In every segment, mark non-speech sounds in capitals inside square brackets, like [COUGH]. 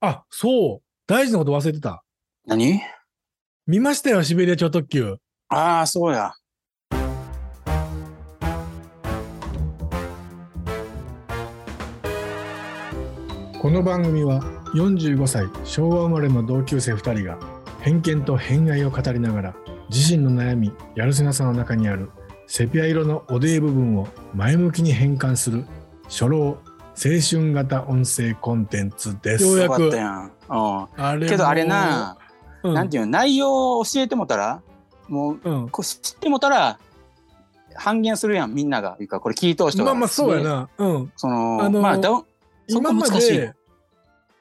た。あ、そう。大事なこと忘れてた。何？見ましたよ、シベリア超特急。ああ、そうや。この番組は45歳昭和生まれの同級生2人が偏見と偏愛を語りながら自身の悩みやるせなさの中にあるセピア色のおでい部分を前向きに変換する初老青春型音声コンテンツです。ようやく。あれもけどあれな、うん、なんていうの、内容を教えてもたら、もう、うん、こう知ってもたら、半減するやん、みんなが。いうか、これ聞いとう人が。まあまあそうやな。うん。その、あのーまあ、だそ今まで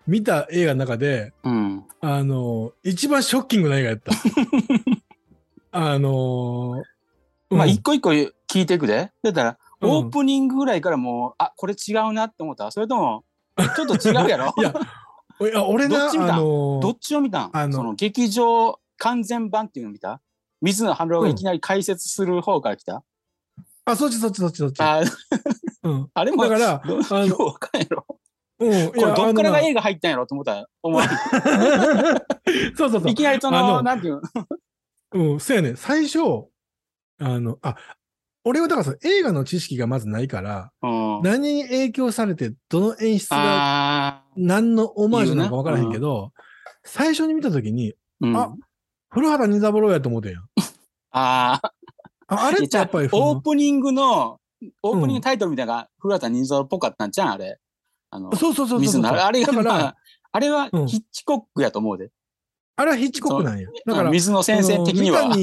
見た映画の中でうん。あの一番ショッキングな映画やった。[LAUGHS] あのまあ、うん一個一個聞いていくで。だったら、うんオープニングぐらいからもう、あ、これ違うなって思った？それとも、[LAUGHS] ちょっと違うやろ？いやいや俺などっち見た？あのどっちを見たん？あのその劇場完全版っていうの見た？水野晴郎がいきなり解説する方から来た、あそっちそっちそっちそっち。あうん、[LAUGHS] あれもだからどあのよかんやろ。うん、いこれどっからが映画入ったんやろと思った？ら思わん？[LAUGHS] そうそうそう。い。きなりそのあのなんていうの？うん、そうやね。最初、あの、あ、俺はだから映画の知識がまずないから、うん。何に影響されて、どの演出があ何のオマージュなのか分からへんけど、最初に見たときに、ーうん。あ古畑任三郎やと思ってんや。ん。あー。ああれってやっぱりオープニングのオープニングタイトルみたいなのが古畑任三郎っぽかったんじゃんあれ。あのそうそうそうそうあれがだから、まああれはうん。ヒッチコックやと思うで、あれはヒッチコックなんや。だから、水野先生的には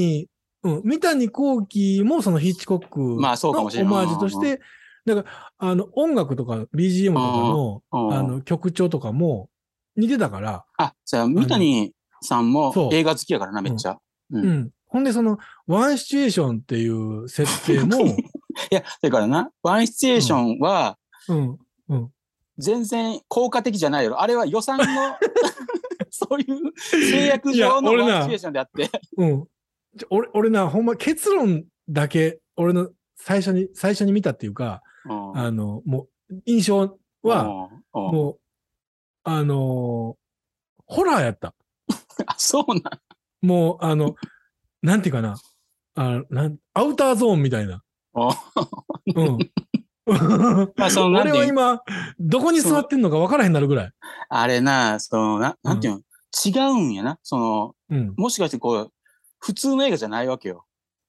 うん、三谷幸喜もそのヒッチコックのまあそうかもしれんオマージュとして、だから、あの、音楽とか BGM とかの、うんあの、曲調とかも似てたから、あ、じゃあ、三谷さんも映画好きやからな、めっちゃ。う。うんん。ほんで、その、ワンシチュエーションっていう設定も、[LAUGHS] いや、だからな、ワンシチュエーションは、うん、うん。全然効果的じゃないやろ。あれは予算の、[LAUGHS] そういう制約上のワンシチュエーションであって。うん。俺、俺な、ほんま結論だけ、俺の最初に、最初に見たっていうか、うんあの、もう、印象は、、うんうんもう、あのーホラーやった。[LAUGHS] あ、そうなん。もう、あの、なんていうかな、あなんアウターゾーンみたいな。うん。ま [LAUGHS] あその俺は今、どこに座ってんのか分からへんなるぐらい。あれな、その、ななんていうの、違うんやな。その、うん。もしかしてこう、普通の映画じゃないわけよ。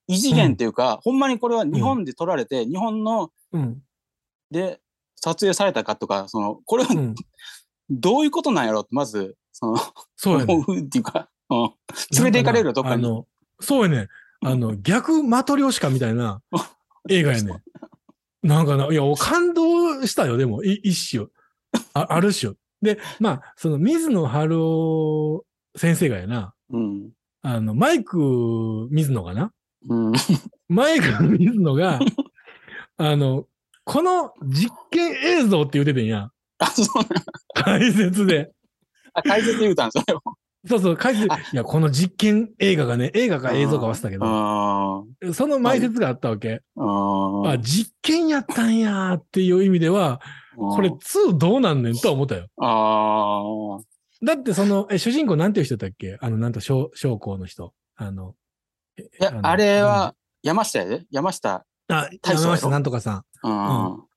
異次元っていうか、ほんまにこれは日本で撮られて、日本のうん。で撮影されたかとか、その、これはうん。どういうことなんやろ？って、まず、その、そうやね。っていうか、うん、連れて行かれるよ、どっかに。あの、そうやね。あの、逆マトリョーシカみたいな [LAUGHS] 映画やね。なんかな、いや、感動したよ、でも、い一種。あある種。で、まあ、その、水野春夫先生がやな、うん。あの、マイク水野かなうん。マイク水野が、[LAUGHS] あの、この実験映像って言っててんや。あ、そうなん解説で。あ、解説言うたん、それを。そうそう、解説。いや、この実験映画がね、映画か映像か忘れたけど、あその前説があったわけ。あ。あ、実験やったんやーっていう意味では、これ2どうなんねんとは思ったよ。ああ。だってその、え、主人公なんていう人だっけ？あの、なんと、将将校の人。あの、いいや、あれは、山下やで？山下。あ、山下なんとかさん。うん。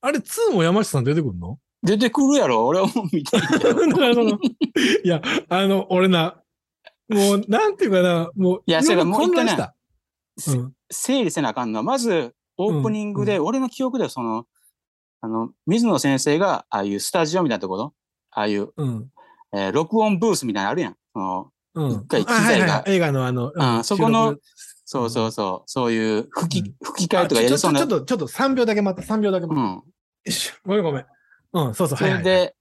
あれ2も山下さん出てくるの？出てくるやろ俺はもう見て [LAUGHS] るけど。だからその、いや、あの、俺な、もう、なんていうかな、もう、いやそれがもう一回した。うん。整理せなあかんのは、まず、オープニングで、俺の記憶ではその、あの、水野先生が、ああいうスタジオみたいなところ、ああいう、うん。えー録音ブースみたいなのあるやん。そのうん。一回機材がはいはい映画のあの、うんあそこのそうそうそう、そういう吹き、うん吹き替えとかやりそうな。あちょっと、ちょっと3秒だけ待って、3秒だけ待って。うん。よしごめんごめん。うん、そうそう、そはいはい。れで、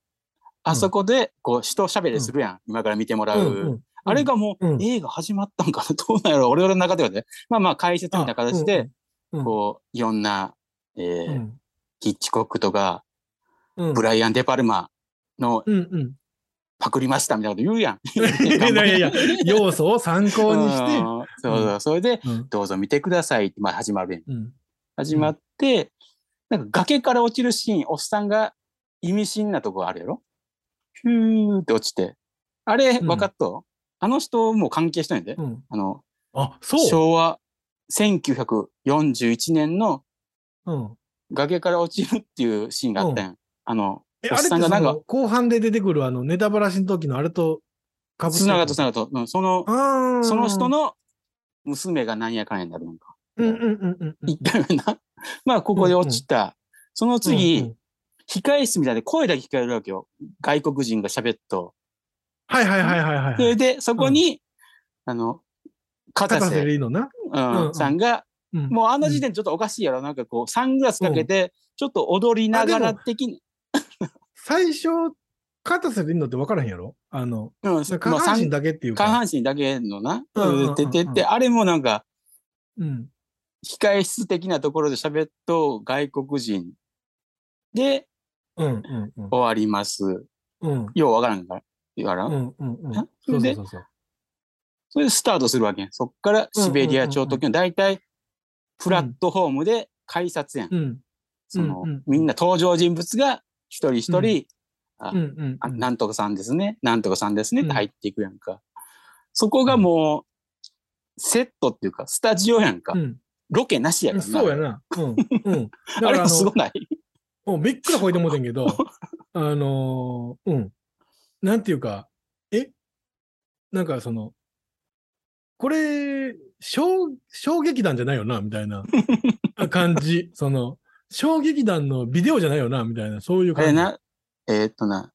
あそこで、こう、人喋りするやん。今から見てもらう。うんうんあれがもう、うん映画始まったんかな？[LAUGHS] どうなんやろ？俺の中ではね。まあまあ、解説みたいな形で、、うんこう、いろんな、えーうんヒッチコックとか、うんブライアン・デ・パルマのうんうん。パクりましたみたいなこと言うやん。[LAUGHS] いやいやいや、要素を参考にして、うんそうそう。それで、うんどうぞ見てくださいって、まあ始まるやん。うん始まって、なんか崖から落ちるシーン、おっさんが意味深なとこあるやろ？ヒューって落ちて。あれ、うん分かっと、あの人も関係したんやで。うん。あの、あ、そう。昭和1941年のうん。崖から落ちるっていうシーンがあったやん。あの、え、あれってなんかの後半で出てくるあの、ネタバラシの時のあれとかぶってつながっとつながっと、うん、その、その人の娘がなんやかんやになるのか。うんうんうんうんうん。一回目な。[LAUGHS] まあ、ここで落ちた。その次、うんうん控室みたいで声だけ聞こえるわけよ。外国人が喋っと。はいはいはいはいはい。それで、そこに、あの、片片瀬のな。うんうんさんが、うんもうあの時点ちょっとおかしいやろ。なんかこう、サングラスかけて、ちょっと踊りながら的に、最初、片瀬リーのって分からへんやろ？あの、うん、下まあ半身だけっていうか。下半身だけのな、ててて、あれもなん。か、うん。控室的なところで喋っと外国人でうん。うん。うん。終わります。うん。ようわからん。から。言わら、うん。ん。うん。うん。そそれでうそうそうそう。それでスタートするわけやん。そっからシベリア超特急の大体プラットフォームで改札やん。うん。その、うん。うん。みん。な登場人物が一人一人、あうんうんあなんとかさんですね、なんとかさんですねっうんて入っていくやんか。そこがもう、セットっていうか、スタジオやんか。うん。ロケなしやからな。そうやな。うん。うん。[LAUGHS] あれもすごない？もうびっくらこいてもうてんけど、[LAUGHS] あのー、うん。なんていうか、え？なんかその、これ、小、小劇団じゃないよな、みたいな感じ。[LAUGHS] その、小劇団のビデオじゃないよな、みたいな、そういう感じ。あれな、えーっとな、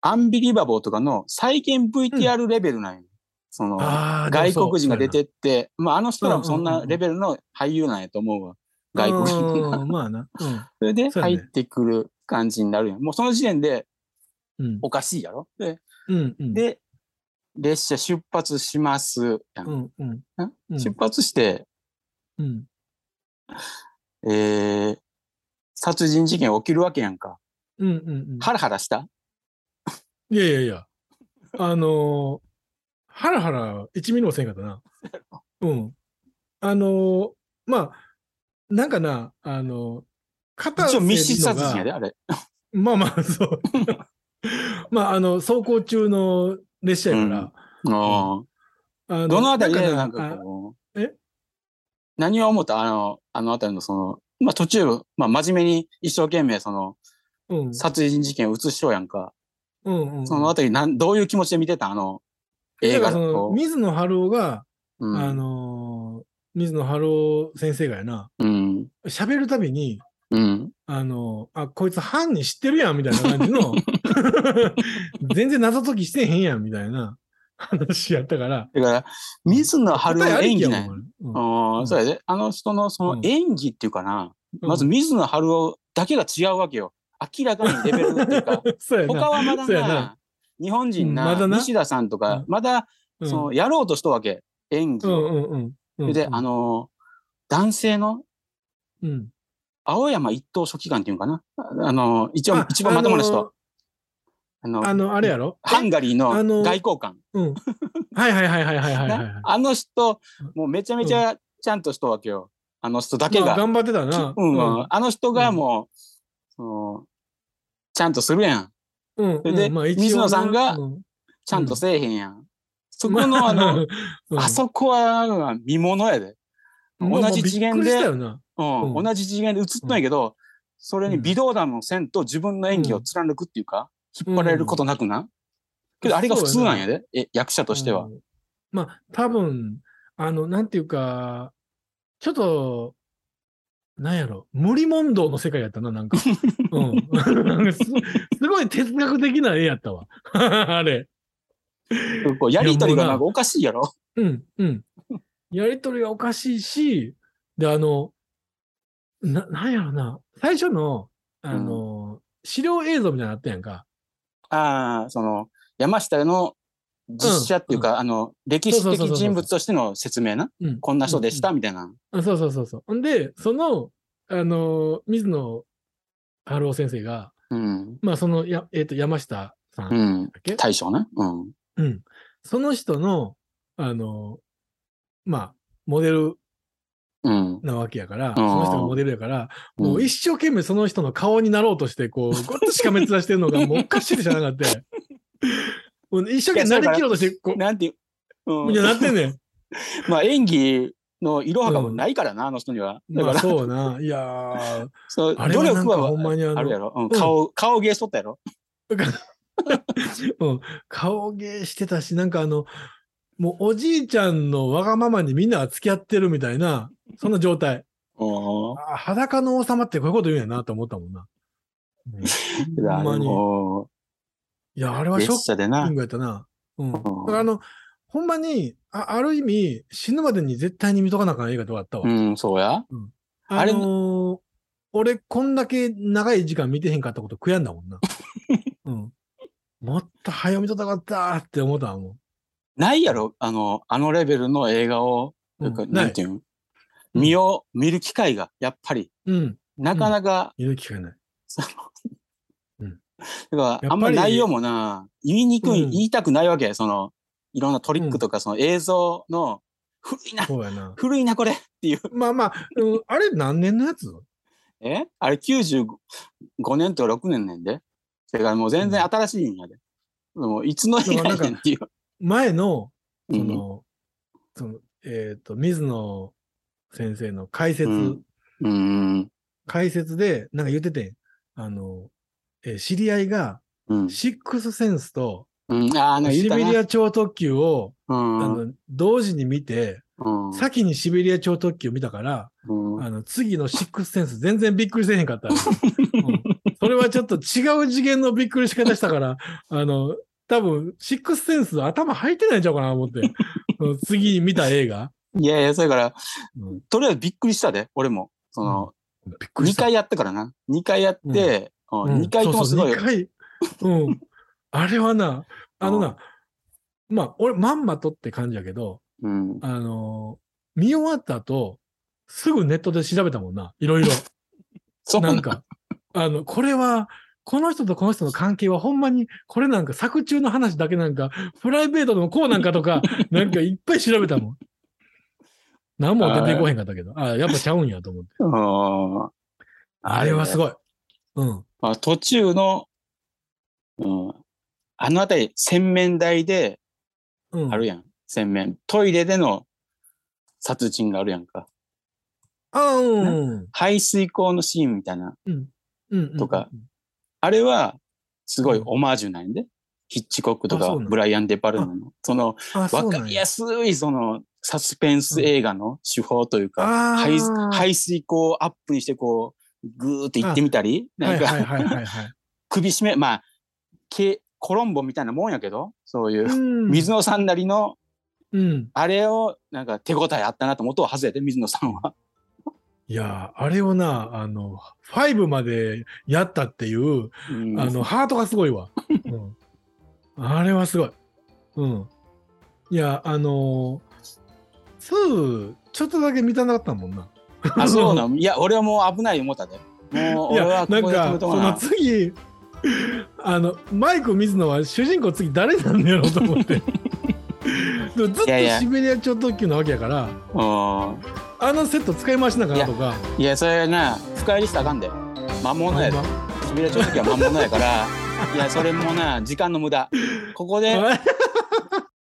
アンビリバボーとかの再現 VTR レベルなんよ。その、あーでも外そう国人が出てって、まあ、あの人らもそんうんうんうんうなんレベルの俳優なんやと思うわ。外国人うが。んまあな。[LAUGHS] それでそうやね入ってくる感じになるやん。もうその時点でうん。うん。おかしいやろ。で、うん。うん。で列車出発しますやん。うん。うん。んうん出発して、うん。えー、殺人事件起きるわけやんか。うん。うん。ハラハラした？いやいやいや。[LAUGHS] あのー、ハラハラ1ミリもせんかったな。[LAUGHS] うん。あのー、まあ、なんかな、あのー、片一応密瀬室殺人やで、あれ。[LAUGHS] まあまあ、そう。まあ、あの、走行中の列車やから。ああーどのあたりでななんんかこう。え何を思った？あの、あのあたりのその、まあ途中、まあ真面目に一生懸命その、あうん。殺人事件を映しようやんか。うんうん。そのあたりなん、どういう気持ちで見てた？あの、映画の、こ水野晴夫が、う。うん。あのー、水野晴夫先生がやな、うん。喋るたびに、うん。あの、あ、こいつ犯人知ってるやん、みたいな感じの、[LAUGHS] [LAUGHS] 全然謎解きしてへんやん、みたいな話やったから。だから、水野晴夫の演技なんや。ん。うん、そうやで。あの人のそのうん演技っていうかな、うんまず水野晴夫だけが違うわけよ。明らかにレベルっていうか、[LAUGHS] そう。他はまだなな、日本人な、西田さんとかうん、まだ、うんその、やろうとしたわけ。演技。で、あの、男性のうん、青山一等書記官っていうのかなあの、一応あ、一番まともな人。あの、あの、あれやろ？ハンガリーあのの外交官。うん。はいはいはいはいはいはいはい。なあの人、もうめちゃめちゃちゃんとしたわけよ。あの人だけが。まあ頑張ってたな。うんうん、あの人がうんもう、その、ちゃんとするやん。うん。それでまあ水野さんがうんちゃんとせえへんやん。そこのあの、[LAUGHS] うんあそこは見物やで。まあ同じ次元で。うんうん同じ次元で映ったんやけど、それに微動だのせんと自分の演技を貫くっていうか、引っ張られることなくな？けどあれが普通なんやで、え役者としては。うん。まあ、多分、あの、なんていうか、ちょっと、なんやろ、無理問答の世界やったな、なんか。[LAUGHS] うん。なんかすすごい哲学的な絵やったわ。[LAUGHS] あれ。やりとりがななんかおかしいやろ？うん、うん。やりとりがおかしいし、で、あの、な、なんやろな、最初の、あの、資料映像みたいなのあったやんか。ああ、その、山下の実写っていうか、あの、歴史的人物としての説明な？うん。こんな人でした、みたいな。あそうそうそうそう。ほんで、その、あの、水野春夫先生が、うん。まあ、その、や、えっ、と、山下さんだうん。っけ、大将ね。うん。うん。その人の、あの、まあ、モデルうん。なわけやから、んその人がモデルやから、もううん一生懸命その人の顔になろうとして、こう、[LAUGHS] ごっとしかめ面してるのがもうおかしいでしゃなかって。もう一生懸命なりきろうとして、こなんていう、う、うんいや、なってんねん。[LAUGHS] まあ演技の色はがもないからな、あの人には。だから、まあそうな。いやー、[LAUGHS] そう努力はほんまにあるやろ。うん、顔、顔芸しとったやろ。うん、顔芸してたし、なんかあの、もうおじいちゃんのわがままにみんなが付き合ってるみたいな、そんな状態。おあ裸の王様ってこういうこと言うんやなと思ったもんな。[LAUGHS] うん、ほんまに。もいや、あれう、はショッキン。グやったな。うん。だんからあの、ほんまに、あある意味、死ぬまでに絶対に見とかなあかん映画とかあったわ。うん、そうや。ああれのー俺、こんだけ長い時間見てへんかったこと悔やんだもんな。[LAUGHS] うん。もっと早見とったかったって思ったもないやろあの、あのレベルの映画を、うん。なんていうん見よう、見る機会が、やっぱり、うん。なかなか、見る機会ない。うんだから、あんま内容もな、言いにくい、うん言いたくないわけ。その、いろんなトリックとか、その映像の、古いな。古いな、これっていう。まあまあ、うん、あれ何年のやつ？[LAUGHS] え？あれ95年と6年なんで。それからもう全然新しいんやで。もういつの映画やねんっていう。前の、うんその、その、えっ、と、水野先生の解説、うんうん。解説で、なんか言ってて、あの、えー知り合いが、うん。シックスセンスと、シ。ベリア超特急を、うん。あの、同時に見て、うん。先にシベリア超特急見たから、うんあの、次のシックスセンス全然びっくりせえへんかった。[LAUGHS] うんそれはちょっと違う次元のびっくりし方したから、[LAUGHS] あの、多分、シックスセンス頭入ってないんちゃうかなと思って。うん次に見た映画。いやいや、それから、うんとりあえずびっくりしたで、俺も。その、2びっくりした。回やったからな。2回やって、うんうん2回ともすごいそう。そう二回。うん。あれはな、[LAUGHS] あのな、まあ、俺、まんまとって感じやけど、うん。あのー見終わった後、すぐネットで調べたもんな。いろいろ。[LAUGHS] そうなんか、あの、これは、この人とこの人の関係はほんまに、これなんか作中の話だけなんか、プライベートでもこうなんかとか、[LAUGHS] なんかいっぱい調べたもん。何も出てこへんかったけど、あやっぱちゃうんやと思って。[LAUGHS] うんあれはすい。ごい。うん。まあ、途中の、うん、あのあたり、洗面台でうん。あるやん。洗面。トイレでの殺人があるやんか。あうん。排水口のシーンみたいな。うん。うん。とかあれは、すごいオマージュなんやで。ヒッチコックとかブライアン・デ・パルマの、その、わかりやすい、その、サスペンス映画の手法というか、排排水口をアップにして、こう、ぐーって行ってみたり、なんか。首絞め、まあ、けコロンボみたいなもんやけど、そういう、うん水野さんなりの、うん。あれを、なんか手応えあったなと思うと外れて、水野さんは。いやー、あれをな、あの、5までやったっていう、うんあの、ハートがすごいわ。[LAUGHS] うん、あれはすごい。うん。いや、あのー、2、ちょっとだけ見たなかったもんな。あ、そうなの？いや、俺はもう危ない思ったで。もう、いや、俺はこなんこで。次、あの、マイク水野は主人公次誰なんだろうと思って。[LAUGHS] ずっとシベリア超特急なわけやから、うん。あのセット使い回しなあかなとか。いや、それな、深入りしたらあかんで。魔物やでほん。ま？しびれちょっときは魔物やから、いや、それもな、時間の無駄。ここで、[LAUGHS] あ